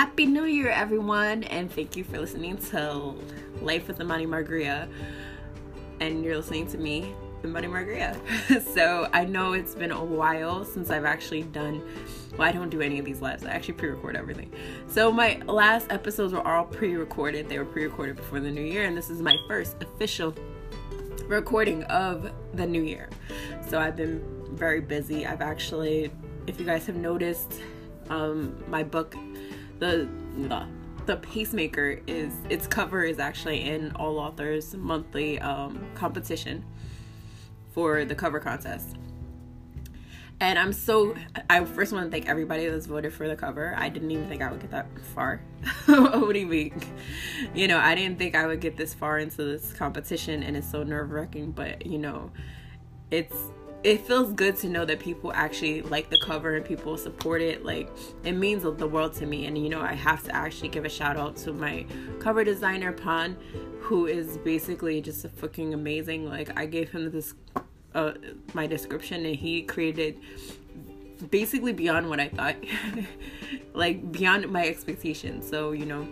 Happy New Year, everyone, and thank you for listening to Life with Imani Margaria. And you're listening to me, Imani Margaria. so I know it's been a while since I've actually done. Well, I don't do any of these lives. I actually pre-record everything. So my last episodes were all pre-recorded. They were pre-recorded before the new year, and this is my first official recording of the new year. So I've been very busy. I've actually, if you guys have noticed, um, my book the the the pacemaker is its cover is actually in all authors monthly um, competition for the cover contest. And i'm so i first want to thank everybody that's voted for the cover. I didn't even think i would get that far. What do you mean? You know i didn't think i would get this far into this competition and it's so nerve-wracking but you know it's it feels good to know that people actually like the cover and people support it. Like it means the world to me. And you know i have to actually give a shout out to my cover designer pan who is basically just a fucking amazing like i gave him this uh, my description and he created basically beyond what i thought like beyond my expectations. So you know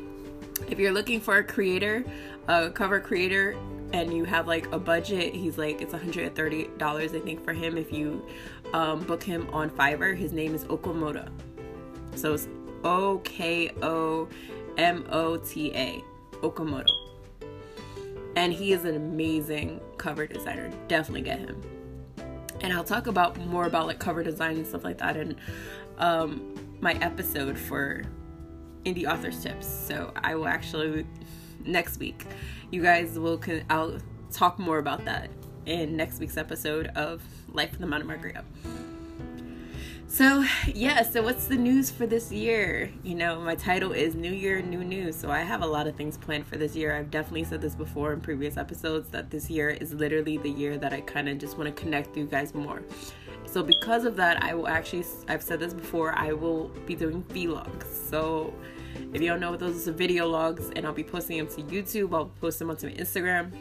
if you're looking for a creator a cover creator and you have like a budget, he's like it's $130 I think for him if you um, book him on Fiverr. His name is Okomota. So it's O K O M O T A. Okamoto. And he is an amazing cover designer. Definitely get him. And I'll talk about more about like cover design and stuff like that in um, my episode for indie authors tips. So I will actually next week you guys will con- I'll talk more about that in next week's episode of Life in the Mount Margaret. So, yeah, so what's the news for this year? You know, my title is New Year, New News. So, I have a lot of things planned for this year. I've definitely said this before in previous episodes that this year is literally the year that I kind of just want to connect you guys more. So, because of that, I will actually, I've said this before, I will be doing vlogs. So, if you don't know those are, video logs, and I'll be posting them to YouTube. I'll post them onto Instagram.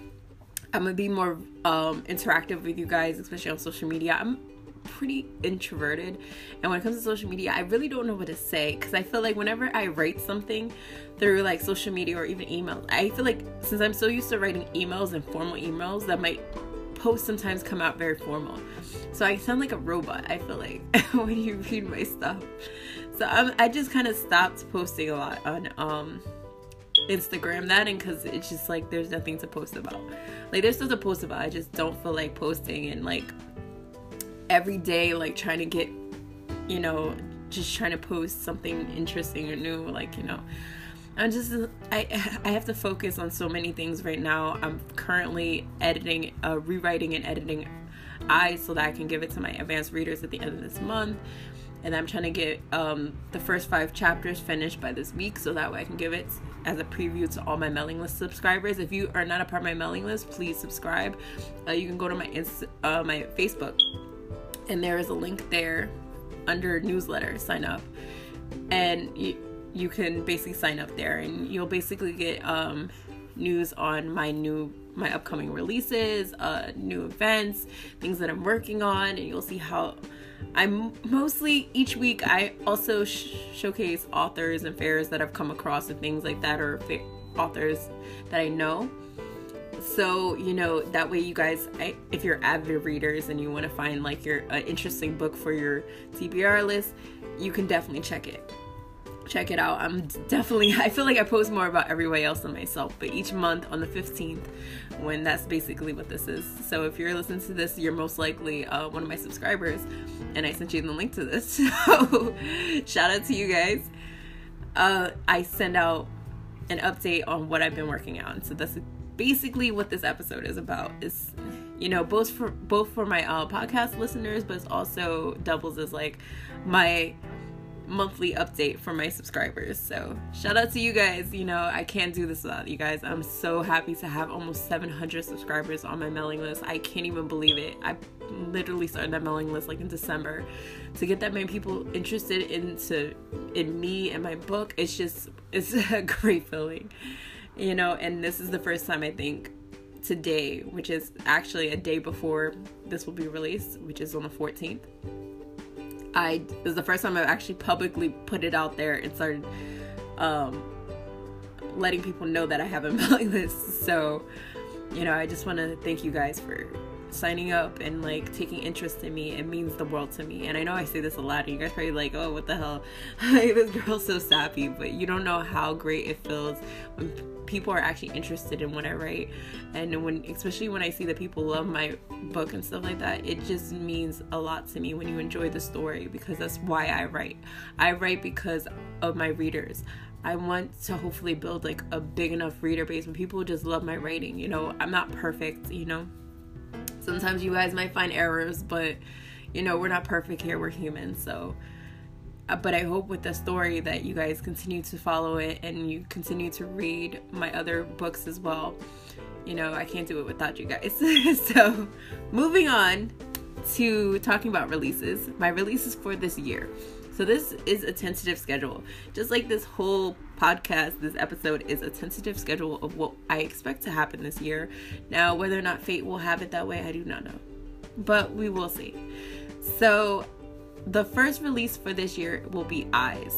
I'm gonna be more um, interactive with you guys, especially on social media. I'm pretty introverted, and when it comes to social media, I really don't know what to say because I feel like whenever I write something through like social media or even email, I feel like since I'm so used to writing emails and formal emails, that my posts sometimes come out very formal. So I sound like a robot. I feel like when you read my stuff. So um, I just kind of stopped posting a lot on um, Instagram that and because it's just like there's nothing to post about. Like there's stuff to post about. I just don't feel like posting and like every day like trying to get you know just trying to post something interesting or new like you know I'm just I I have to focus on so many things right now. I'm currently editing, uh, rewriting and editing I so that I can give it to my advanced readers at the end of this month and I'm trying to get um, the first five chapters finished by this week so that way I can give it as a preview to all my mailing list subscribers. If you are not a part of my mailing list, please subscribe. Uh, you can go to my Inst- uh, my Facebook, and there is a link there under newsletter. Sign up, and you you can basically sign up there, and you'll basically get um, news on my new my upcoming releases, uh, new events, things that I'm working on, and you'll see how I'm mostly each week I also sh- showcase authors and fairs that I've come across and things like that, or fa- authors that I know. So you know that way, you guys, I, if you're avid readers and you want to find like your uh, interesting book for your TBR list, you can definitely check it check it out. I'm definitely, I feel like I post more about everybody else than myself, but each month on the 15th, when that's basically what this is. So if you're listening to this, you're most likely uh, one of my subscribers, and I sent you the link to this. So shout out to you guys. Uh, I send out an update on what I've been working on. So that's basically what this episode is about. Is you know both for both for my uh, podcast listeners, but it's also doubles as like my monthly update for my subscribers. So, shout out to you guys. You know, I can't do this without you guys. I'm so happy to have almost 700 subscribers on my mailing list. I can't even believe it. I literally started that mailing list like in December. To get that many people interested into in me and my book, it's just it's a great feeling. You know, and this is the first time I think today, which is actually a day before this will be released, which is on the 14th I it was the first time I've actually publicly put it out there and started um, letting people know that I have a mailing list. So, you know, I just want to thank you guys for signing up and like taking interest in me. It means the world to me. And I know I say this a lot, and you guys probably like, oh, what the hell? this girl's so sappy, but you don't know how great it feels when people are actually interested in what I write. And when, especially when I see that people love my book and stuff like that, it just means a lot to me when you enjoy the story because that's why I write. I write because of my readers. I want to hopefully build like a big enough reader base when people just love my writing. You know, I'm not perfect, you know. Sometimes you guys might find errors, but you know, we're not perfect here, we're human. So, uh, but I hope with the story that you guys continue to follow it and you continue to read my other books as well. You know, I can't do it without you guys. so, moving on to talking about releases, my releases for this year. So this is a tentative schedule. Just like this whole podcast, this episode is a tentative schedule of what I expect to happen this year. Now, whether or not fate will have it that way, I do not know. But we will see. So, the first release for this year will be Eyes,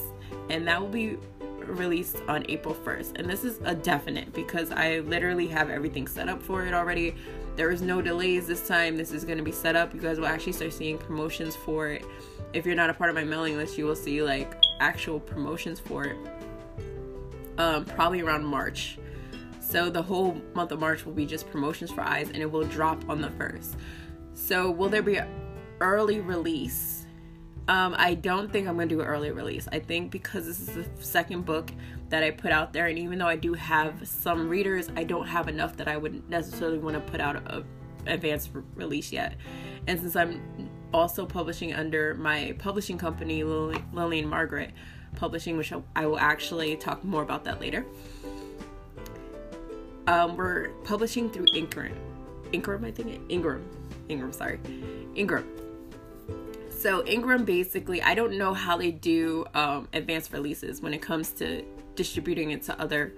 and that will be released on April 1st. And this is a definite because I literally have everything set up for it already. There is no delays this time. This is going to be set up. You guys will actually start seeing promotions for it if you're not a part of my mailing list, you will see like actual promotions for it. Um, probably around March. So the whole month of March will be just promotions for eyes, and it will drop on the first. So will there be an early release? Um, I don't think I'm gonna do an early release. I think because this is the second book that I put out there, and even though I do have some readers, I don't have enough that I would necessarily want to put out a advanced release yet. And since I'm also publishing under my publishing company, and Margaret Publishing, which I will actually talk more about that later. Um, we're publishing through Ingram. Ingram, I think. Ingram. Ingram, sorry. Ingram. So Ingram basically, I don't know how they do um, advanced releases when it comes to distributing it to other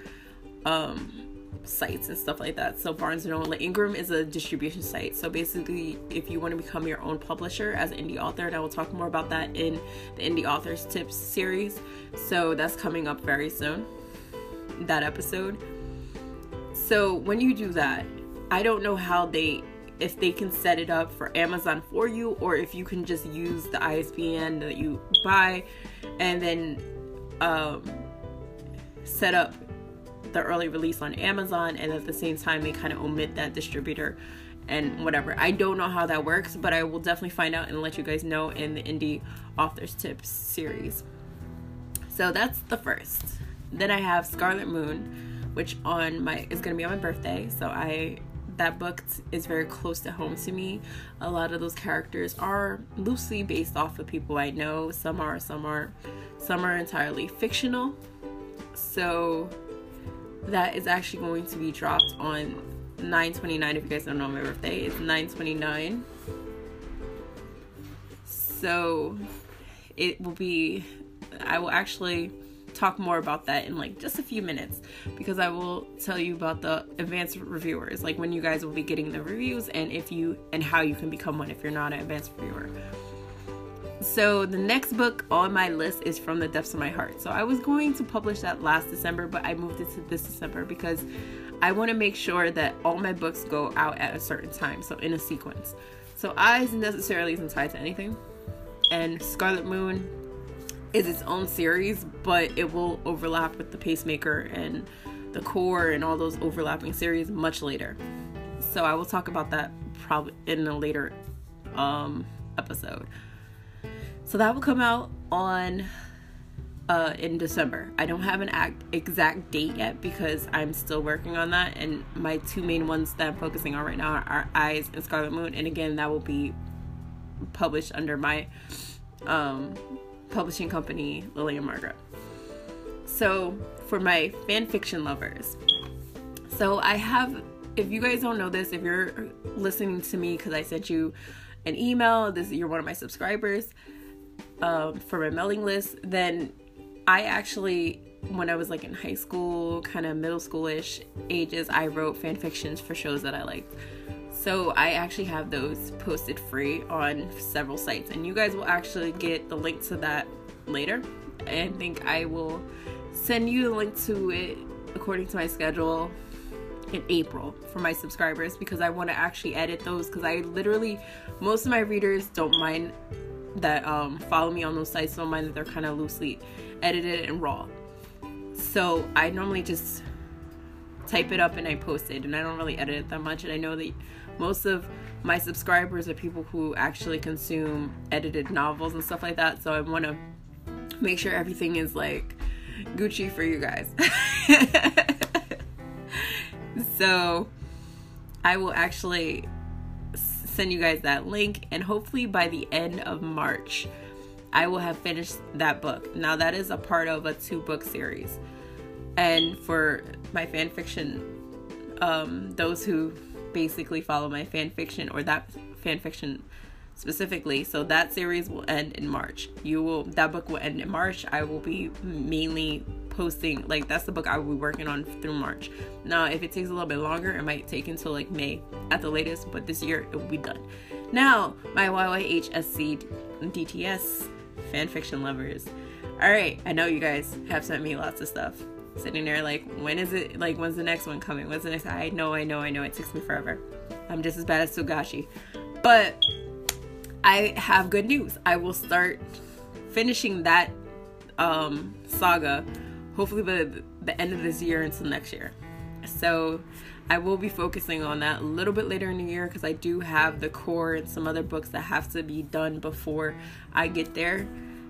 um, sites and stuff like that. So Barnes and Noble, Ingram is a distribution site. So basically, if you want to become your own publisher as an indie author, and I will talk more about that in the Indie Authors Tips series. So that's coming up very soon. That episode. So when you do that, I don't know how they if they can set it up for Amazon for you or if you can just use the ISBN that you buy and then um, set up the early release on Amazon and at the same time they kind of omit that distributor and whatever. I don't know how that works, but I will definitely find out and let you guys know in the Indie Authors Tips series. So that's the first. Then I have Scarlet Moon, which on my is going to be on my birthday. So I that book is very close to home to me. A lot of those characters are loosely based off of people I know. Some are, some aren't. some are entirely fictional. So that is actually going to be dropped on 929 if you guys don't know my birthday. It's 929 so it will be i will actually talk more about that in like just a few minutes because i will tell you about the advanced reviewers like when you guys will be getting the reviews and if you and how you can become one if you're not an advanced reviewer so the next book on my list is From the Depths of My Heart. So I was going to publish that last December, but I moved it to this December because I want to make sure that all my books go out at a certain time, so in a sequence. So Eyes necessarily isn't tied to anything, and Scarlet Moon is its own series, but it will overlap with the Pacemaker and the Core and all those overlapping series much later. So I will talk about that probably in a later um, episode. So that will come out on uh, in December. I don't have an act, exact date yet because I'm still working on that. And my two main ones that I'm focusing on right now are, Eyes and Scarlet Moon. And again, that will be published under my um, publishing company, Lillian Margaret. So for my fan fiction lovers, so I have. If you guys don't know this, if you're listening to me because I sent you an email, this you're one of my subscribers um, for my mailing list, then I actually, when I was like in high school, kind of middle schoolish ages, I wrote fan fictions for shows that I liked. So I actually have those posted free on several sites, and you guys will actually get the link to that later. I think I will send you a link to it according to my schedule in April for my subscribers because I want to actually edit those because I literally most of my readers don't mind that um, follow me on those sites don't mind that they're kind of loosely edited and raw. So I normally just type it up and I post it and I don't really edit it that much and I know that most of my subscribers are people who actually consume edited novels and stuff like that. So I want to make sure everything is like Gucci for you guys. so I will actually send you guys that link and hopefully by the end of March I will have finished that book. Now that is a part of a two book series. And for my fan fiction um those who basically follow my fan fiction or that fan fiction specifically. So that series will end in March. You will that book will end in March. I will be mainly posting like that's the book I will be working on through March. Now, if it takes a little bit longer, it might take until like May at the latest, but this year it will be done. Now, my YYHSC DTS fanfiction lovers. All right, I know you guys have sent me lots of stuff. Sitting there like, when is it? Like, when's the next one coming? When's the next? I know, I know, I know. It takes me forever. I'm just as bad as Togashi, but I have good news. I will start finishing that um, saga hopefully by the end of this year until next year. So I will be focusing on that a little bit later in the year because I do have the core and some other books that have to be done before I get there.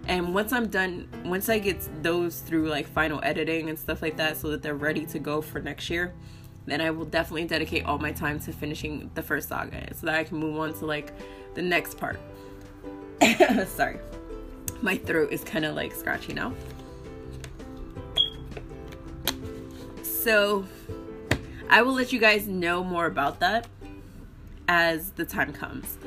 And once I'm done, once I get those through like final editing and stuff like that so that they're ready to go for next year, then I will definitely dedicate all my time to finishing the first saga so that I can move on to like the next part. Sorry. My throat is kind of like scratchy now. So I will let you guys know more about that as the time comes.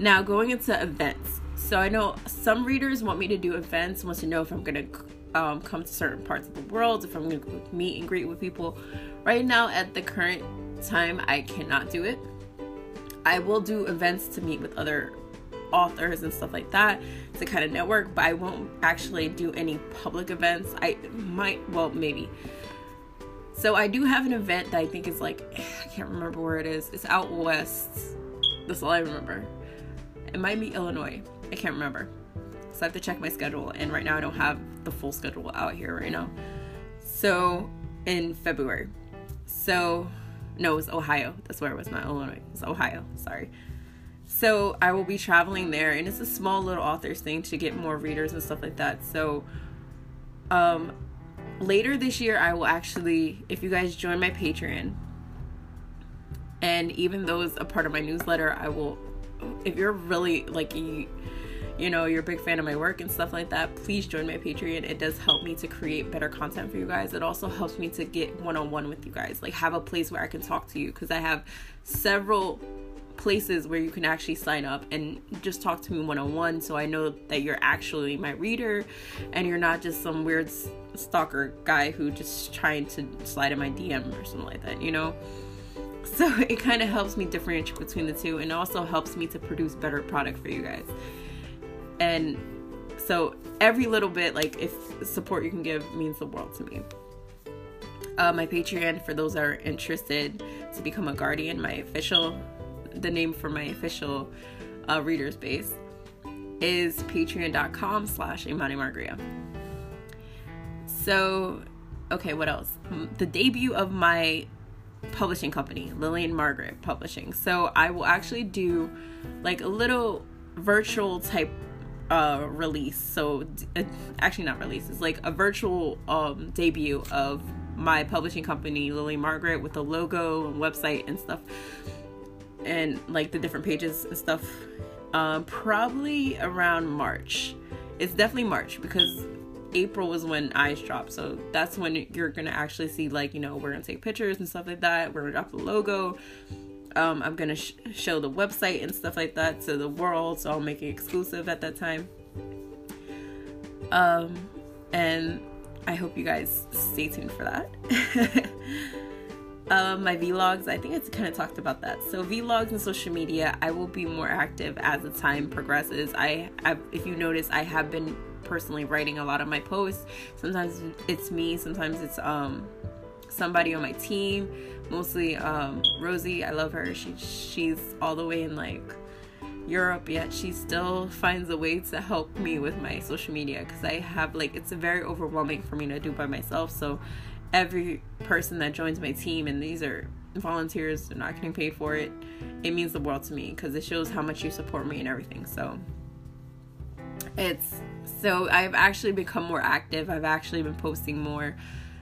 Now, going into events. So I know some readers want me to do events, wants to know if I'm going to um, come to certain parts of the world, if I'm going to meet and greet with people. Right now, at the current time, I cannot do it. I will do events to meet with other authors and stuff like that to kind of network, but I won't actually do any public events. I might, well, maybe. So I do have an event that I think is like, I can't remember where it is. It's out west. That's all I remember. It might be Illinois. I can't remember. So I have to check my schedule. And right now I don't have the full schedule out here right now. So in February. So no, it was Ohio. That's where it was, not Illinois. It's Ohio. Sorry. So I will be traveling there, and it's a small little authors thing to get more readers and stuff like that. So, um, later this year, I will actually, if you guys join my Patreon, and even those a part of my newsletter, I will. If you're really like you, you know, you're a big fan of my work and stuff like that, please join my Patreon. It does help me to create better content for you guys. It also helps me to get one on one with you guys, like have a place where I can talk to you because I have several places where you can actually sign up and just talk to me one on one so I know that you're actually my reader and you're not just some weird stalker guy who just trying to slide in my DM or something like that, you know? So it kind of helps me differentiate between the two and also helps me to produce better product for you guys. And so every little bit, like if support you can give means the world to me. Uh, my Patreon for those that are interested to become a guardian, my official the name for my official uh, readers base is patreon.com slash Imani Margaria. So, okay, what else? The debut of my publishing company, Lillian Margaret Publishing. So I will actually do like a little virtual type uh release. So uh, actually not release. It's like a virtual um debut of my publishing company, Lillian Margaret, with a logo and website and stuff and like the different pages and stuff um, probably around March. It's definitely March because April was when Eyes dropped. So that's when you're going to actually see, like, you know, we're going to take pictures and stuff like that. We're going to drop the logo. Um, I'm going to sh- show the website and stuff like that to the world. So I'll make it exclusive at that time. Um, and I hope you guys stay tuned for that. um, my vlogs, I think it's kind of talked about that. So vlogs and social media, I will be more active as the time progresses. I, I if you notice, I have been personally writing a lot of my posts. Sometimes it's me, sometimes it's um somebody on my team. Mostly um Rosie, I love her. She she's all the way in like Europe, yet she still finds a way to help me with my social media because I have like it's very overwhelming for me to do by myself. So every person that joins my team, and these are volunteers, they're not getting paid for it, it means the world to me because it shows how much you support me and everything. So it's so I've actually become more active. I've actually been posting more.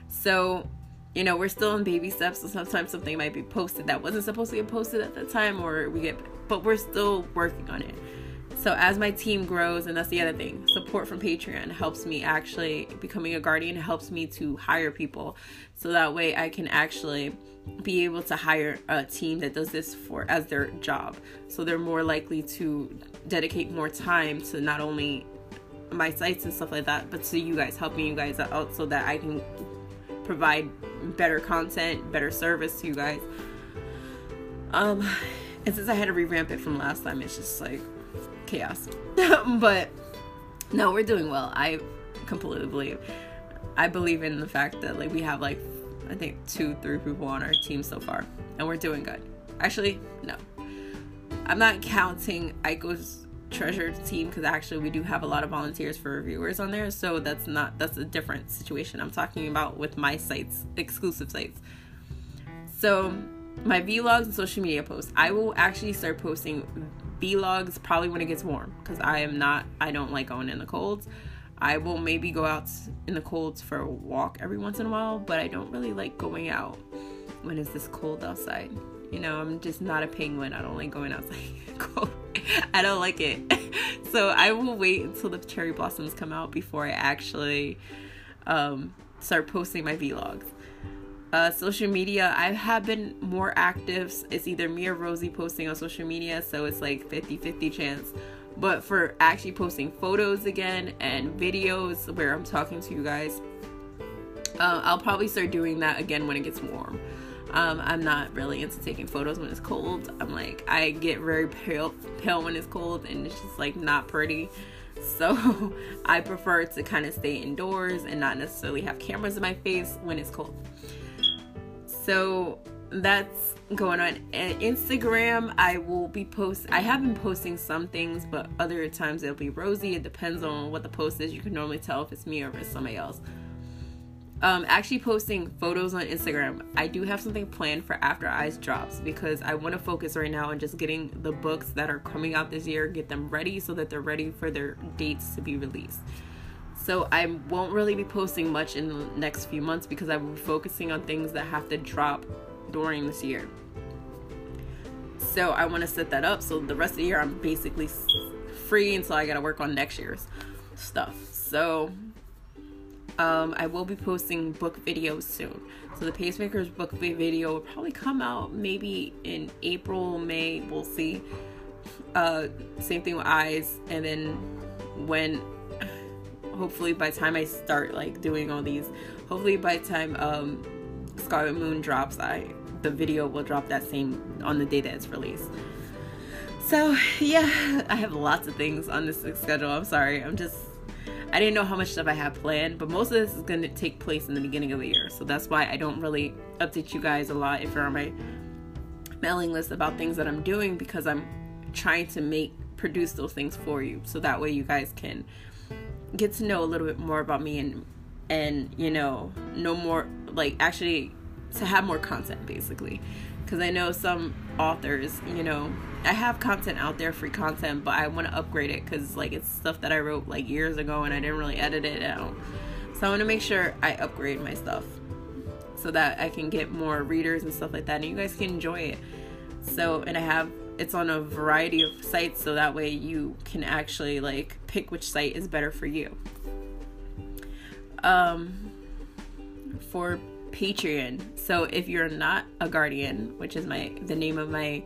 So you know, we're still in baby steps, so sometimes something might be posted that wasn't supposed to get posted at the time, or we get, but we're still working on it. So as my team grows, and that's the other thing, support from Patreon helps me actually becoming a guardian helps me to hire people, so that way I can actually be able to hire a team that does this for as their job. So they're more likely to dedicate more time to not only my sites and stuff like that, but to you guys, helping you guys out so that I can provide better content, better service to you guys. Um, and since I had to revamp it from last time, it's just like chaos. but no, we're doing well. I completely believe. I believe in the fact that like we have like I think two, three people on our team so far, and we're doing good. Actually, no, I'm not counting Aiko's treasured team because actually we do have a lot of volunteers for reviewers on there so that's not that's a different situation i'm talking about with my sites exclusive sites so my vlogs and social media posts i will actually start posting vlogs probably when it gets warm because i am not i don't like going in the colds i will maybe go out in the colds for a walk every once in a while but i don't really like going out when it's this cold outside you know i'm just not a penguin i don't like going outside cold I don't like it. so I will wait until the cherry blossoms come out before I actually um, start posting my vlogs. Uh, social media, I have been more active. It's either me or Rosie posting on social media, so it's like 50 50 chance. But for actually posting photos again and videos where I'm talking to you guys, uh, I'll probably start doing that again when it gets warm. Um, I'm not really into taking photos when it's cold. I'm like, I get very pale, pale when it's cold, and it's just like not pretty. So I prefer to kind of stay indoors and not necessarily have cameras in my face when it's cold. So that's going on. And Instagram, I will be post. I have been posting some things, but other times it'll be Rosie. It depends on what the post is. You can normally tell if it's me or if it's somebody else um, actually posting photos on Instagram. I do have something planned for after Eyes drops because I want to focus right now on just getting the books that are coming out this year, get them ready so that they're ready for their dates to be released. So I won't really be posting much in the next few months because I will be focusing on things that have to drop during this year. So I want to set that up so the rest of the year I'm basically free until I got to work on next year's stuff. So um, I will be posting book videos soon. So the Pacemakers book video will probably come out maybe in April, May. We'll see. Uh, same thing with Eyes, and then when hopefully by time I start like doing all these, hopefully by time um, Scarlet Moon drops, I the video will drop that same on the day that it's released. So yeah, I have lots of things on this schedule. I'm sorry. I'm just I didn't know how much stuff I had planned, but most of this is going to take place in the beginning of the year. So that's why I don't really update you guys a lot if you're on my mailing list about things that I'm doing because I'm trying to make produce those things for you so that way you guys can get to know a little bit more about me and and you know know more like actually to have more content basically because I know some authors you know I have content out there, free content, but I want to upgrade it because like it's stuff that I wrote like years ago and I didn't really edit it out. So I want to make sure I upgrade my stuff so that I can get more readers and stuff like that, and you guys can enjoy it. So and I have it's on a variety of sites, so that way you can actually like pick which site is better for you. Um, for Patreon. So if you're not a guardian, which is my the name of my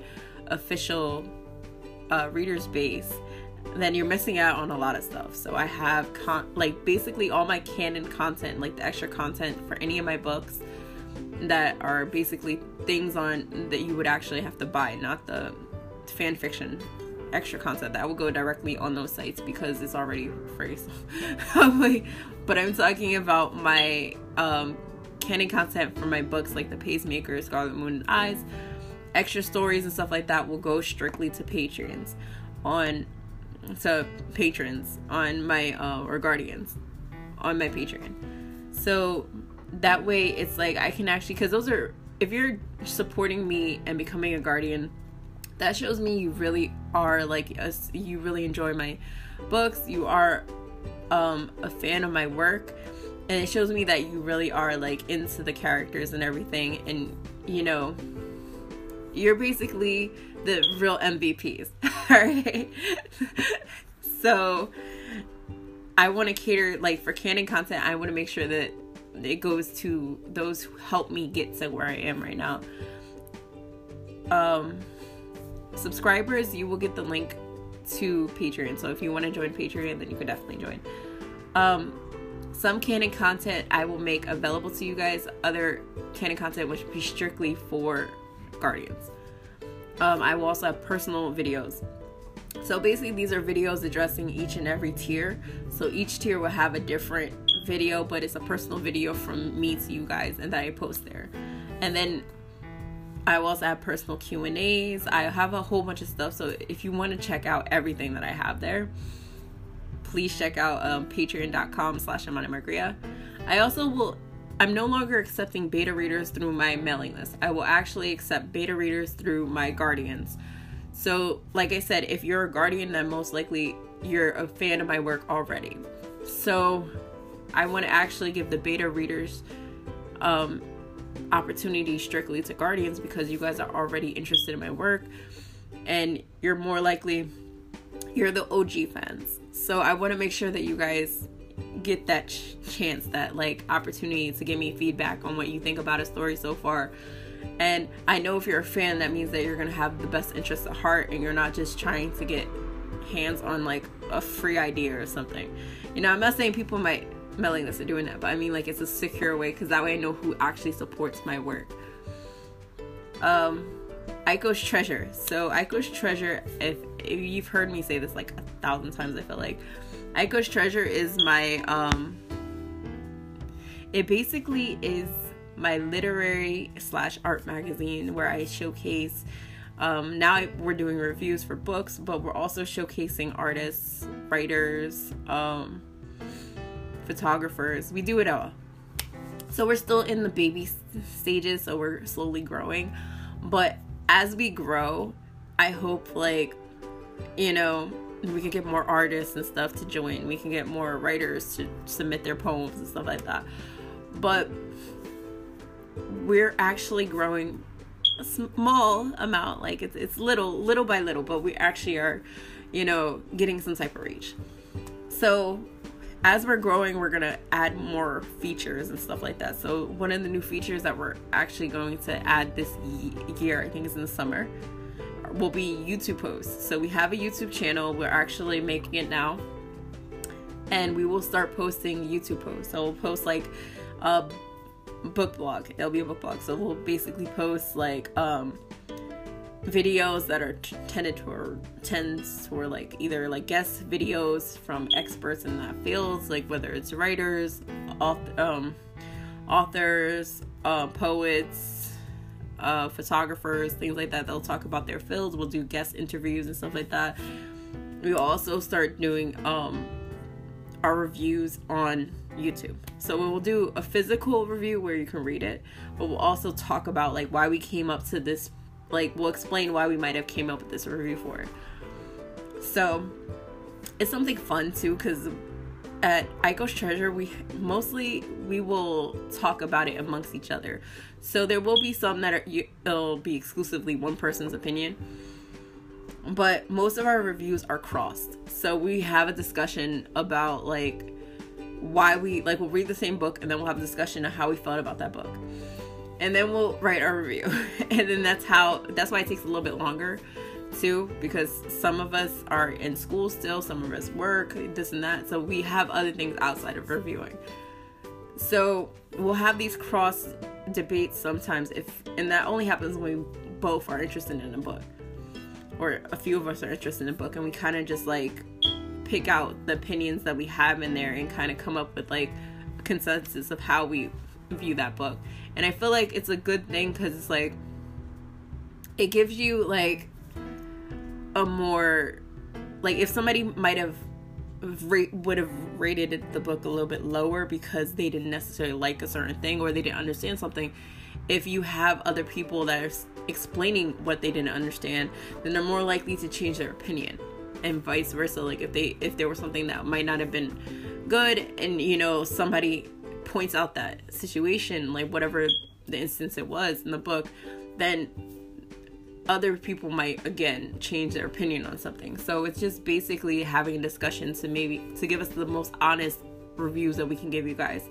official uh, readers base, then you're missing out on a lot of stuff. So I have con- like basically all my canon content, like the extra content for any of my books that are basically things on that you would actually have to buy, not the fan fiction extra content that will go directly on those sites because it's already free. So, but I'm talking about my um, canon content for my books like The Pacemaker, Scarlet Moon and Eyes. Extra stories and stuff like that will go strictly to patrons on to patrons on my uh, or guardians on my Patreon. So that way it's like I can actually because those are if you're supporting me and becoming a guardian that shows me you really are like a, you really enjoy my books you are um, a fan of my work and it shows me that you really are like into the characters and everything and you know you're basically the real mvps all right so i want to cater like for canon content i want to make sure that it goes to those who help me get to where I am right now. Um, subscribers, you will get the link to Patreon. So if you want to join Patreon, then you can definitely join. Um, some canon content I will make available to you guys. Other canon content which will be strictly for Guardians. Um, I will also have personal videos. So basically, these are videos addressing each and every tier. So each tier will have a different video, but it's a personal video from me to you guys, and that I post there. And then I will also have personal Q and A's. I have a whole bunch of stuff. So if you want to check out everything that I have there, please check out um, patreon.com slash Margria. I also will I'm no longer accepting beta readers through my mailing list. I will actually accept beta readers through my guardians. So, like I said, if you're a guardian, then most likely you're a fan of my work already. So, I want to actually give the beta readers um, opportunity strictly to guardians because you guys are already interested in my work and you're more likely you're the OG fans. So I want to make sure that you guys get that ch- chance, that like opportunity to give me feedback on what you think about a story so far. And I know if you're a fan, that means that you're gonna have the best interest at heart, and you're not just trying to get hands on like a free idea or something. You know, I'm not saying people might mailing this or doing that, but I mean like it's a secure way because that way I know who actually supports my work. Um, Aiko's treasure. So Aiko's treasure, if, if you've heard me say this like a thousand times, I feel like Aiko's treasure is my um. It basically is my literary slash art magazine where I showcase. Um, now we're doing reviews for books, but we're also showcasing artists, writers, um, photographers. We do it all. So we're still in the baby stages, so we're slowly growing. But as we grow, I hope like you know we can get more artists and stuff to join. We can get more writers to submit their poems and stuff like that. But we're actually growing a small amount, like it's it's little little by little, but we actually are, you know, getting some type of reach. So as we're growing, we're gonna add more features and stuff like that. So one of the new features that we're actually going to add this year, I think is in the summer, will be YouTube posts. So we have a YouTube channel. We're actually making it now, and we will start posting YouTube posts. So we'll post like a book blog. It'll be a book blog. So we'll basically post like um videos that are tended to or tends to like either like guest videos from experts in that fields like whether it's writers author, um, authors uh, poets uh, photographers things like that they'll talk about their fields we'll do guest interviews and stuff like that we'll also start doing um, our reviews on YouTube. So we'll do a physical review where you can read it, but we'll also talk about like why we came up to this like we'll explain why we might have came up with this review for. So it's something fun too because at Aiko's Treasure we mostly we will talk about it amongst each other. So there will be some that are it'll be exclusively one person's opinion. But most of our reviews are crossed. So we have a discussion about like why we like we'll read the same book and then we'll have a discussion of how we felt about that book and then we'll write our review. And then that's how that's why it takes a little bit longer too because some of us are in school still some of us work this and that. So we have other things outside of reviewing. So we'll have these cross debates sometimes if and that only happens when we both are interested in a book. Or a few of us are interested in a book and we kind of just like pick out the opinions that we have in there and kind of come up with like consensus of how we view that book. And I feel like it's a good thing because it's like it gives you like a more like if somebody might have would have rated the book a little bit lower because they didn't necessarily like a certain thing or they didn't understand something if you have other people that are explaining what they didn't understand then they're more likely to change their opinion and vice versa. Like if they if there was something that might not have been good and you know somebody points out that situation like whatever the instance it was in the book then other people might again change their opinion on something. So it's just basically having a discussion to maybe to give us the most honest reviews that we can give you guys.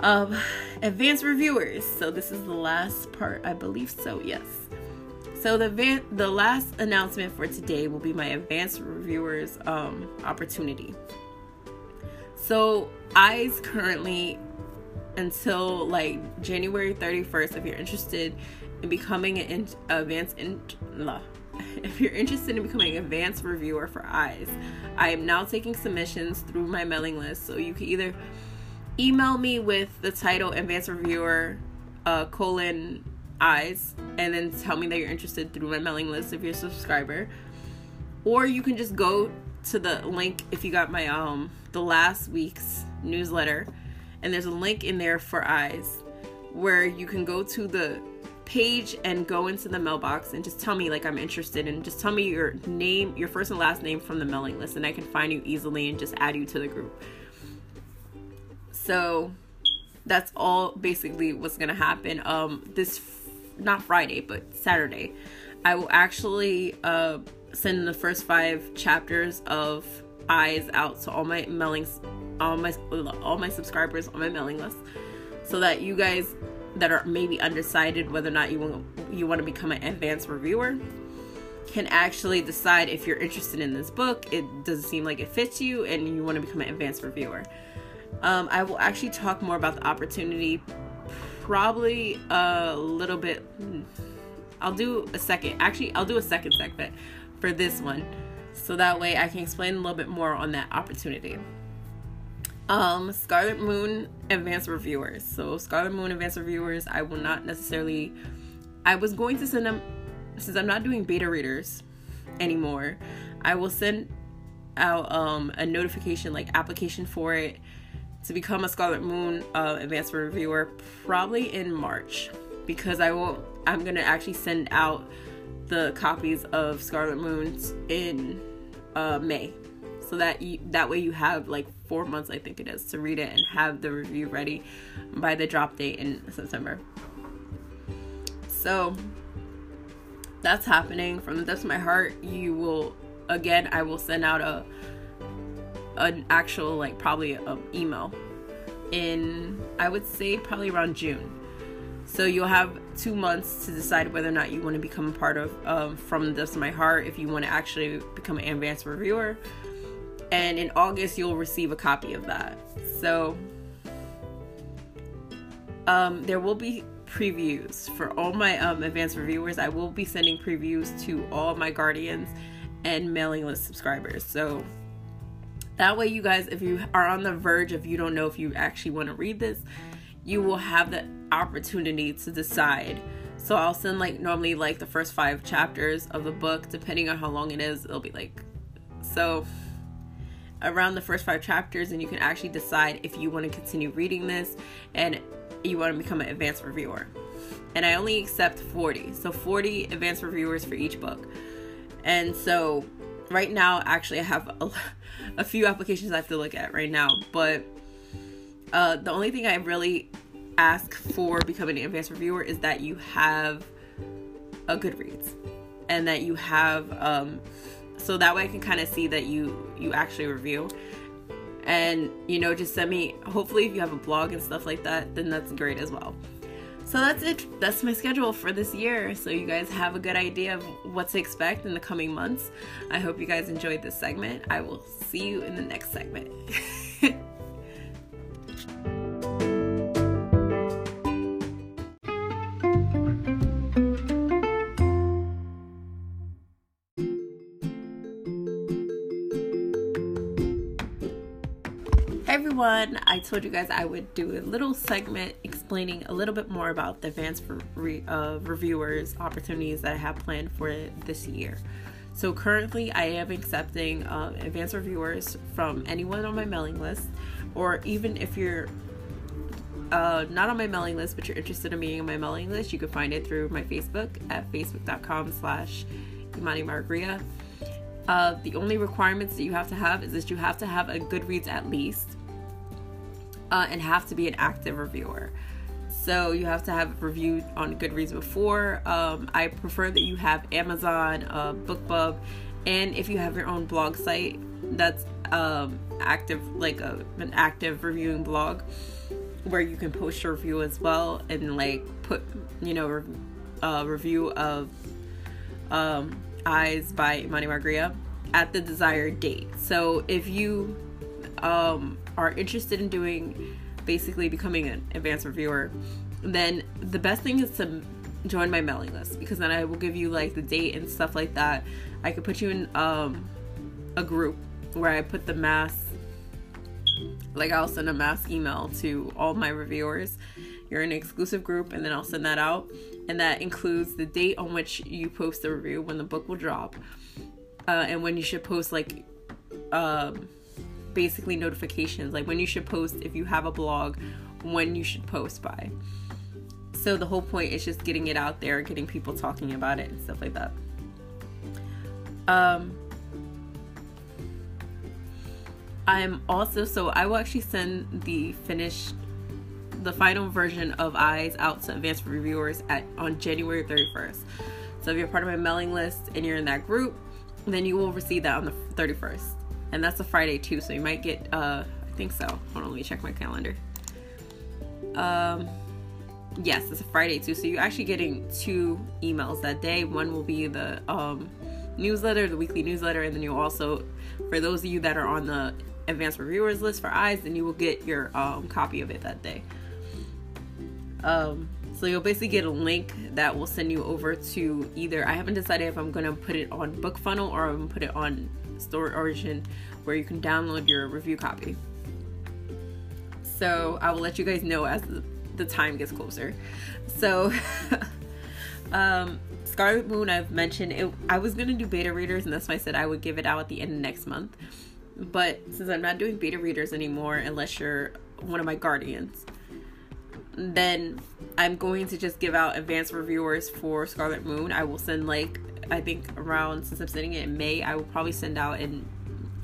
Um advanced reviewers. So this is the last part i believe so yes. So the van- the last announcement for today will be my advanced reviewers um, opportunity. So eyes currently until like January 31st if you're interested in becoming an in- advanced in- if you're interested in becoming an advanced reviewer for eyes i am now taking submissions through my mailing list. So you can either email me with the title advanced reviewer uh, colon eyes and then tell me that you're interested through my mailing list if you're a subscriber. Or you can just go to the link if you got my um the last week's newsletter and there's a link in there for eyes where you can go to the page and go into the mailbox and just tell me like I'm interested and just tell me your name, your first and last name from the mailing list and I can find you easily and just add you to the group. So that's all basically what's to happen um this not Friday, but Saturday, I will actually uh, send the first five chapters of Eyes out to all my mailings, all my all my subscribers on my mailing list, so that you guys that are maybe undecided whether or not you want you want to become an advanced reviewer can actually decide if you're interested in this book. It doesn't seem like it fits you, and you want to become an advanced reviewer. Um, I will actually talk more about the opportunity probably a little bit. Hmm, I'll do a second. Actually, I'll do a second segment for this one, so that way I can explain a little bit more on that opportunity. Um, Scarlet Moon advanced reviewers. So Scarlet Moon advanced reviewers, I will not necessarily. I was going to send them since I'm not doing beta readers anymore. I will send out um, a notification like application for it to become a Scarlet Moon uh, advanced reviewer probably in March because I will I'm gonna actually send out the copies of Scarlet Moons in uh, May so that you that way you have like four months I think it is to read it and have the review ready by the drop date in September. So that's happening from the depths of my heart. You will again I will send out a an actual like probably a email in I would say probably around June. So you'll have two months to decide whether or not you want to become a part of um, from this my heart if you want to actually become an advanced reviewer. And in August you'll receive a copy of that. So um, there will be previews for all my um, advanced reviewers. I will be sending previews to all my guardians and mailing list subscribers. So that way, you guys, if you are on the verge of you don't know if you actually want to read this, you will have the opportunity to decide. So I'll send like normally like the first five chapters of the book, depending on how long it is, it'll be like so around the first five chapters, and you can actually decide if you want to continue reading this and you want to become an advanced reviewer. And I only accept 40, so 40 advanced reviewers for each book. And so right now, actually, I have a, a few applications I have to look at right now, but uh, the only thing I really ask for becoming an advanced reviewer is that you have a Goodreads and that you have um, so that way I can kind of see that you you actually review and you know just send me hopefully if you have a blog and stuff like that then that's great as well so that's it. That's my schedule for this year. So you guys have a good idea of what to expect in the coming months. I hope you guys enjoyed this segment. I will see you in the next segment. everyone. I told you guys I would do a little segment explaining a little bit more about the advanced re- uh, reviewers opportunities that I have planned for this year. So currently, I am accepting um, advanced reviewers from anyone on my mailing list or even if you're uh, not on my mailing list, but you're interested in being on my mailing list, you can find it through my Facebook at facebook.com slash Imani Margaria. Uh, the only requirements that you have to have is that you have to have a Goodreads at least uh, and have to be an active reviewer. So you have to have reviewed on Goodreads before. Um, I prefer that you have Amazon, uh, BookBub, and if you have your own blog site that's um, active, like a, an active reviewing blog where you can post your review as well and like put you know uh, review of um, eyes by Imani Margaria at the desired date. So if you um, are interested in doing basically becoming an advanced reviewer then the best thing is to join my mailing list because then I will give you like the date and stuff like that. I could put you in um, a group where I put the mass like I'll send a mass email to all my reviewers. You're in an exclusive group, and then I'll send that out, and that includes the date on which you post the review, when the book will drop, uh, and when you should post like, um, basically notifications, like when you should post if you have a blog, when you should post by. So the whole point is just getting it out there, getting people talking about it and stuff like that. Um, I'm also so I will actually send the finished the final version of Eyes out to advanced reviewers at on January 31st. So if you're part of my mailing list and you're in that group, then you will receive that on the 31st. And that's a Friday too, so you might get uh I think so. Hold on, let me check my calendar. Um yes, it's a Friday too. So you're actually getting two emails that day. One will be the um newsletter, the weekly newsletter, and then you'll also for those of you that are on the advanced reviewers list for eyes, then you will get your um, copy of it that day. Um, so you'll basically get a link that will send you over to either. I haven't decided if I'm gonna put it on BookFunnel or I'm gonna put it on StoryOrigin, where you can download your review copy. So I will let you guys know as the, the time gets closer. So. um, Scarlet Moon, I've mentioned it. I was gonna do beta readers, and that's why I said I would give it out at the end of next month. But since I'm not doing beta readers anymore, unless you're one of my guardians, then I'm going to just give out advanced reviewers for Scarlet Moon. I will send like I think around since I'm sending it in May, I will probably send out in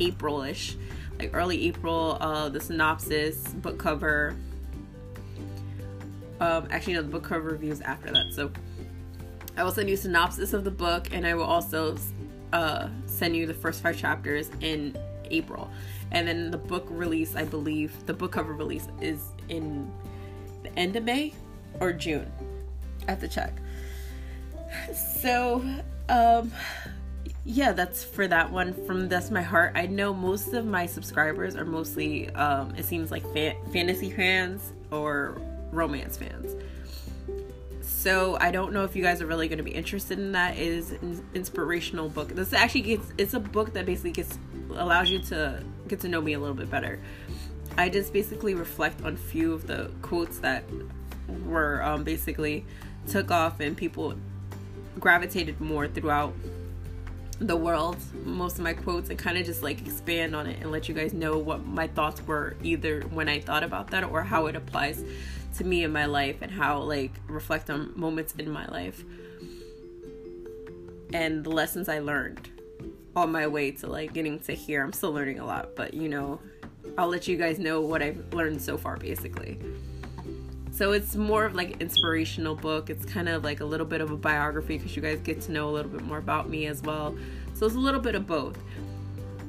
April-ish, like early April, uh, the synopsis, book cover. Um, actually, no, the book cover reviews after that. So I will send you synopsis of the book, and I will also uh, send you the first five chapters in April. And then the book release, I believe, the book cover release is in the end of May or June. I have to check. So, um, yeah, that's for that one from That's My Heart. I know most of my subscribers are mostly, um, it seems like fa- fantasy fans or romance fans. So I don't know if you guys are really going to be interested in that. It is an inspirational book. This actually gets it's a book that basically gets allows you to get to know me a little bit better. I just basically reflect on few of the quotes that were um, basically took off and people gravitated more throughout the world most of my quotes and kind of just like expand on it and let you guys know what my thoughts were either when I thought about that or how it applies to me in my life and how like reflect on moments in my life and the lessons I learned on my way to like getting to here. I'm still learning a lot, but you know, I'll let you guys know what I've learned so far basically. So it's more of like inspirational book. It's kind of like a little bit of a biography because you guys get to know a little bit more about me as well. So it's a little bit of both.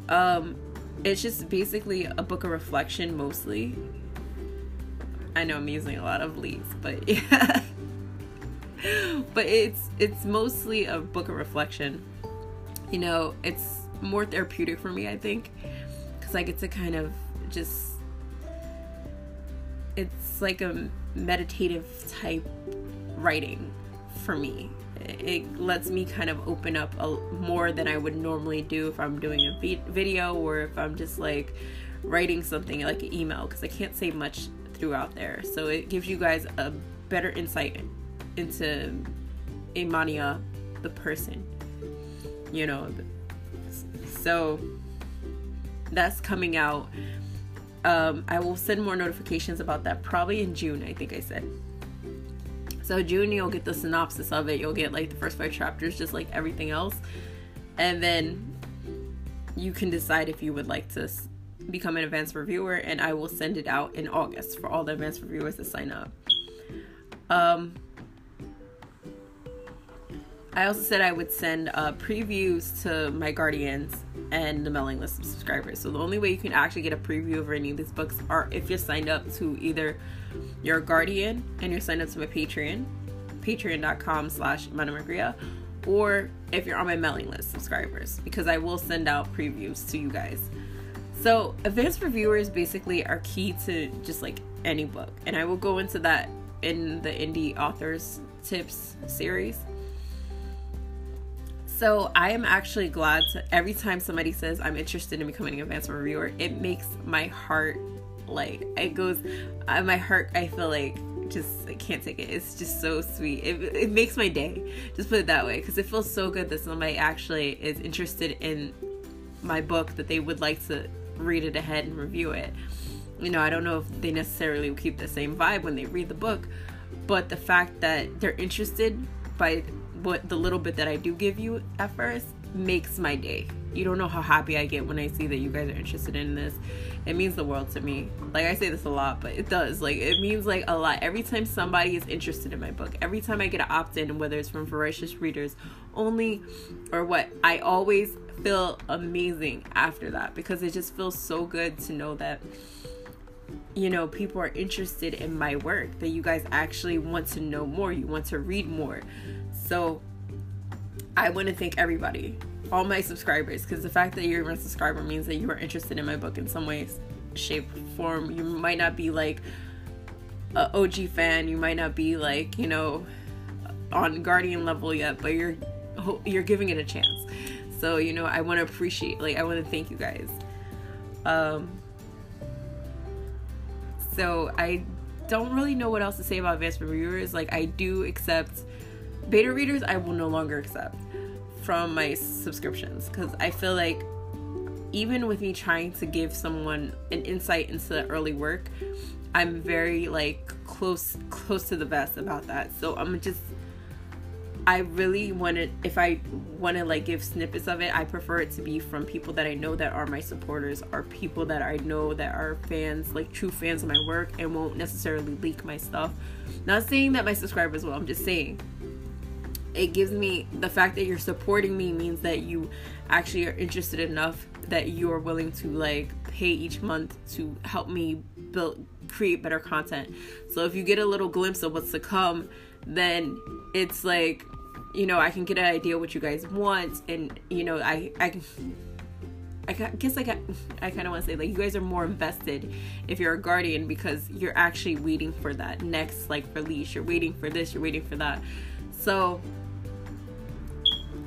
Um, it's just basically a book of reflection mostly. I know I'm using a lot of leaves, but yeah. but it's it's mostly a book of reflection you know, it's more therapeutic for me, I think, because I get to kind of just. It's like a meditative type writing for me. It lets me kind of open up a, more than I would normally do if I'm doing a video or if I'm just like writing something like an email because I can't say much throughout there. So it gives you guys a better insight into Imania, the person. You know, so that's coming out. Um, I will send more notifications about that probably in June, I think I said. So June you'll get the synopsis of it. You'll get like the first five chapters just like everything else. And then you can decide if you would like to become an advanced reviewer and I will send it out in August for all the advanced reviewers to sign up. Um I also said I would send uh, previews to my guardians and the mailing list of subscribers. So the only way you can actually get a preview of any of these books are if you're signed up to either your guardian and you're signed up to my Patreon, patreon.com slash or if you're on my mailing list subscribers, because I will send out previews to you guys. So advanced reviewers basically are key to just like any book. And I will go into that in the indie authors tips series. So I am actually glad to every time somebody says I'm interested in becoming an advanced reviewer, it makes my heart like it goes uh, my heart I feel like just I can't take it. It's just so sweet. It, it makes my day. Just put it that way because it feels so good that somebody actually is interested in my book that they would like to read it ahead and review it. You know, I don't know if they necessarily keep the same vibe when they read the book, but the fact that they're interested by what the little bit that I do give you at first makes my day. You don't know how happy I get when I see that you guys are interested in this. It means the world to me. Like I say this a lot, but it does. Like it means like a lot. Every time somebody is interested in my book, every time I get an opt-in, whether it's from voracious readers only or what, I always feel amazing after that because it just feels so good to know that you know people are interested in my work that you guys actually want to know more you want to read more so I want to thank everybody, all my subscribers, because the fact that you're a subscriber means that you are interested in my book in some way, shape, form. You might not be like a OG fan, you might not be like, you know, on Guardian level yet, but you're you're giving it a chance. So, you know, I want to appreciate, like, I want to thank you guys. Um, so I don't really know what else to say about advanced reviewers. Like, I do accept beta readers I will no longer accept from my subscriptions because I feel like even with me trying to give someone an insight into the early work, I'm very like close close to the vest about that. So I'm just I really want wanted if I want to like give snippets of it, I prefer it to be from people that I know that are my supporters, or people that I know that are fans, like true fans of my work and won't necessarily leak my stuff. Not saying that my subscribers will, I'm just saying it gives me the fact that you're supporting me means that you actually are interested enough that you are willing to like pay each month to help me build create better content so if you get a little glimpse of what's to come then it's like you know i can get an idea what you guys want and you know i i I guess I, I kind of want to say like you guys are more invested if you're a guardian because you're actually waiting for that next like release. You're waiting for this. You're waiting for that. So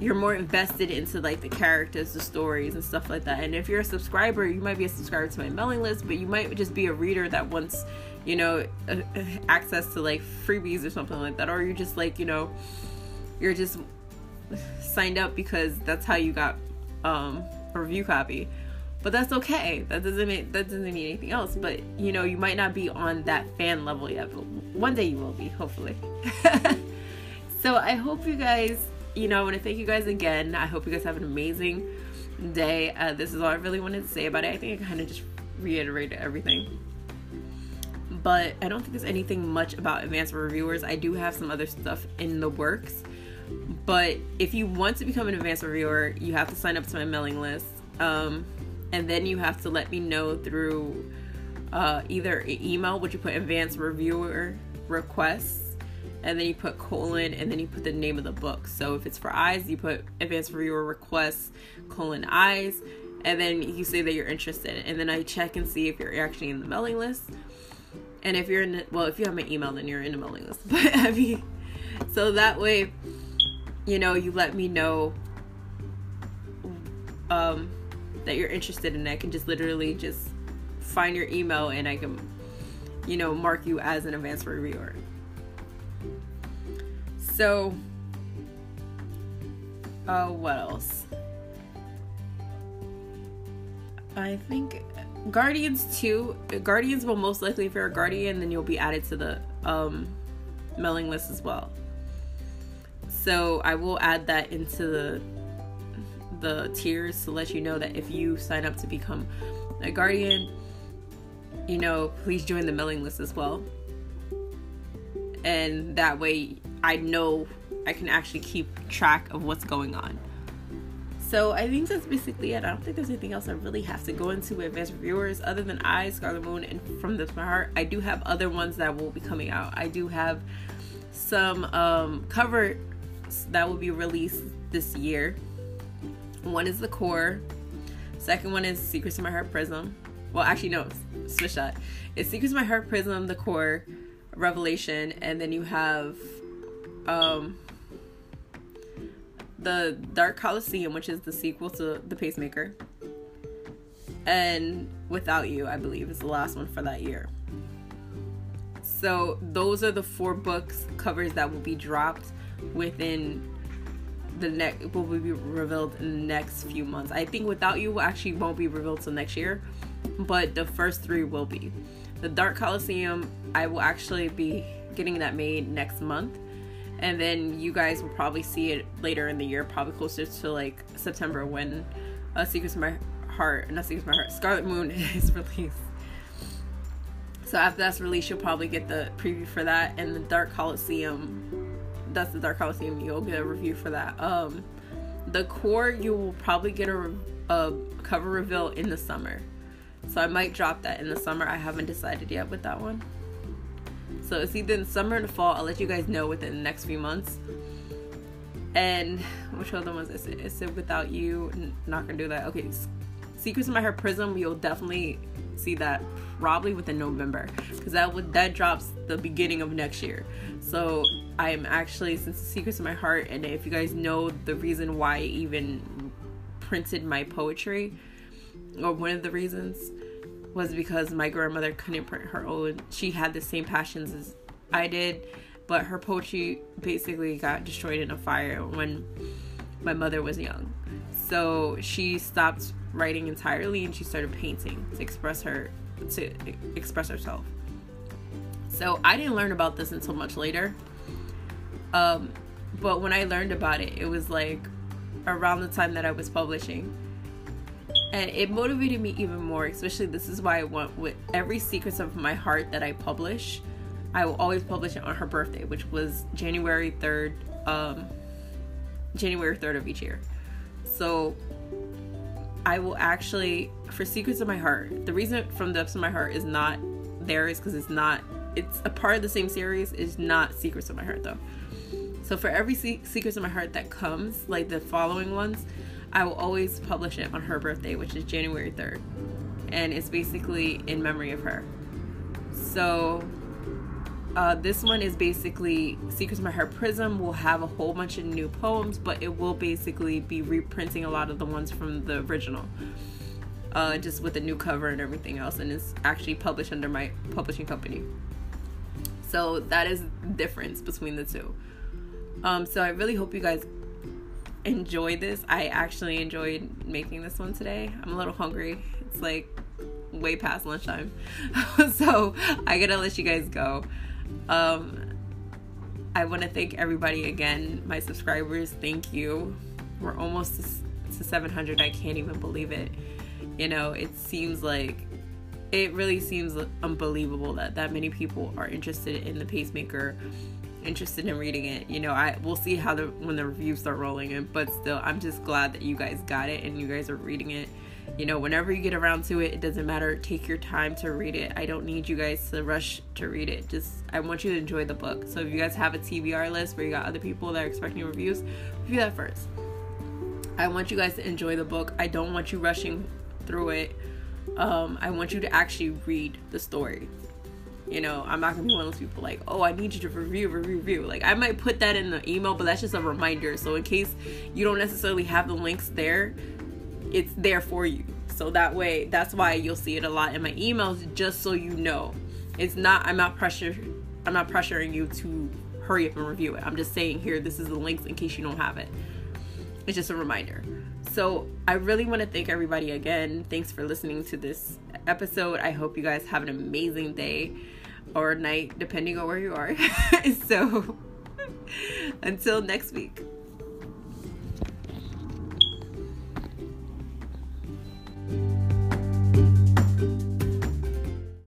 you're more invested into like the characters, the stories, and stuff like that. And if you're a subscriber, you might be a subscriber to my mailing list, but you might just be a reader that wants, you know, access to like freebies or something like that, or you're just like, you know, you're just signed up because that's how you got um, a review copy. But that's okay. That doesn't mean that doesn't mean anything else. But you know, you might not be on that fan level yet, but one day you will be, hopefully. so I hope you guys you know, I want to thank you guys again. I hope you guys have an amazing day. Uh, this is all I really wanted to say about it. I think I kind of just reiterated everything. But I don't think there's anything much about advanced reviewers. I do have some other stuff in the works. But if you want to become an advanced reviewer, you have to sign up to my mailing list. Um, and then you have to let me know through uh, either email, which you put advanced reviewer requests and then you put colon and then you put the name of the book. So if it's for eyes, you put advanced reviewer requests colon eyes, and then you say that you're interested, and then I check and see if you're actually in the mailing list. And if you're in, the, well, if you have my email, then you're in the mailing list. But I mean, so that way, you know, you let me know um, that you're interested, and I can just literally just find your email and I can, you know, mark you as an advanced reviewer. So, uh, what else? I think Guardians 2, Guardians will most likely, if you're a Guardian, then you'll be added to the um, mailing list as well. So I will add that into the the tiers to let you know that if you sign up to become a guardian, you know, please join the mailing list as well. And that way I know I can actually keep track of what's going on. So I think that's basically it. I don't think there's anything else I really have to go into with advanced reviewers other than I, Scarlet Moon, and From This My Heart. I do have other ones that will be coming out. I do have some um, cover that will be released this year. One is the core. Second one is Secrets of My Heart Prism. Well, actually, no, switch that. It's Secrets of My Heart Prism, the core, Revelation, and then you have um the Dark Coliseum, which is the sequel to The Pacemaker. And Without You, I believe, is the last one for that year. So those are the four books covers that will be dropped within the next will be revealed in the next few months. I think Without You actually won't be revealed till next year, but the first three will be. The Dark Coliseum, I will actually be getting that made next month. And then you guys will probably see it later in the year, probably closer to like September when uh, Secrets of My Heart, not Secrets of My Heart, Scarlet Moon is released. So after that's released, you'll probably get the preview for that, and the Dark Coliseum. That's the Dark Coliseum. You'll get a review for that. Um, the core you will probably get a, a cover reveal in the summer. So I might drop that in the summer. I haven't decided yet with that one. So it's either in summer or the fall. I'll let you guys know within the next few months. And which other ones is it? Is it without you? Not gonna do that. Okay, Secrets of My Heart Prism. You'll definitely see that probably within November because that would that drops the beginning of next year. So I am actually since Secrets of My Heart, and if you guys know the reason why I even printed my poetry, or one of the reasons was because my grandmother couldn't print her own. She had the same passions as I did, but her poetry basically got destroyed in a fire when my mother was young. So she stopped writing entirely and she started painting to express her to express herself. So I didn't learn about this until much later. Um, but when I learned about it, it was like around the time that I was publishing. And it motivated me even more, especially this is why I want with every Secrets of My Heart that I publish, I will always publish it on her birthday, which was January 3rd, um, January 3rd of each year. So I will actually for Secrets of My Heart. The reason from the Depths of My Heart is not there is because it's not. It's a part of the same series. Is not Secrets of My Heart though. So for every Se- Secrets of My Heart that comes, like the following ones, I will always publish it on her birthday, which is January third, and it's basically in memory of her. So uh, this one is basically Secrets of My Heart Prism will have a whole bunch of new poems, but it will basically be reprinting a lot of the ones from the original. Uh, just with a new cover and everything else, and it's actually published under my publishing company. So that is the difference between the two. Um, so I really hope you guys enjoy this. I actually enjoyed making this one today. I'm a little hungry. It's like way past lunchtime. so I gotta let you guys go. Um, I want to thank everybody again, my subscribers. Thank you. We're almost to, to 700. I can't even believe it. You know, it seems like it really seems unbelievable that that many people are interested in the pacemaker interested in reading it you know i we'll see how the when the reviews start rolling in but still i'm just glad that you guys got it and you guys are reading it you know, whenever you get around to it, it doesn't matter. Take your time to read it. I don't need you guys to rush to read it. Just, I want you to enjoy the book. So if you guys have a TBR list where you got other people that are expecting reviews, review that first. I want you guys to enjoy the book. I don't want you rushing through it. Um, I want you to actually read the story. You know, I'm not gonna be one of those people like, oh, I need you to review, review, review. Like, I might put that in the email, but that's just a reminder. So, in case you don't necessarily have the links there, it's there for you So that way, that's why you'll see it a lot in my emails, just so you know. It's not, I'm not pressure, I'm not pressuring you to hurry up and review it. I'm just saying here, this is the links in case you don't have it. It's just a reminder. So I really want to thank everybody again. Thanks for listening to this episode. I hope you guys have an amazing day or night, depending on where you are. so until next week.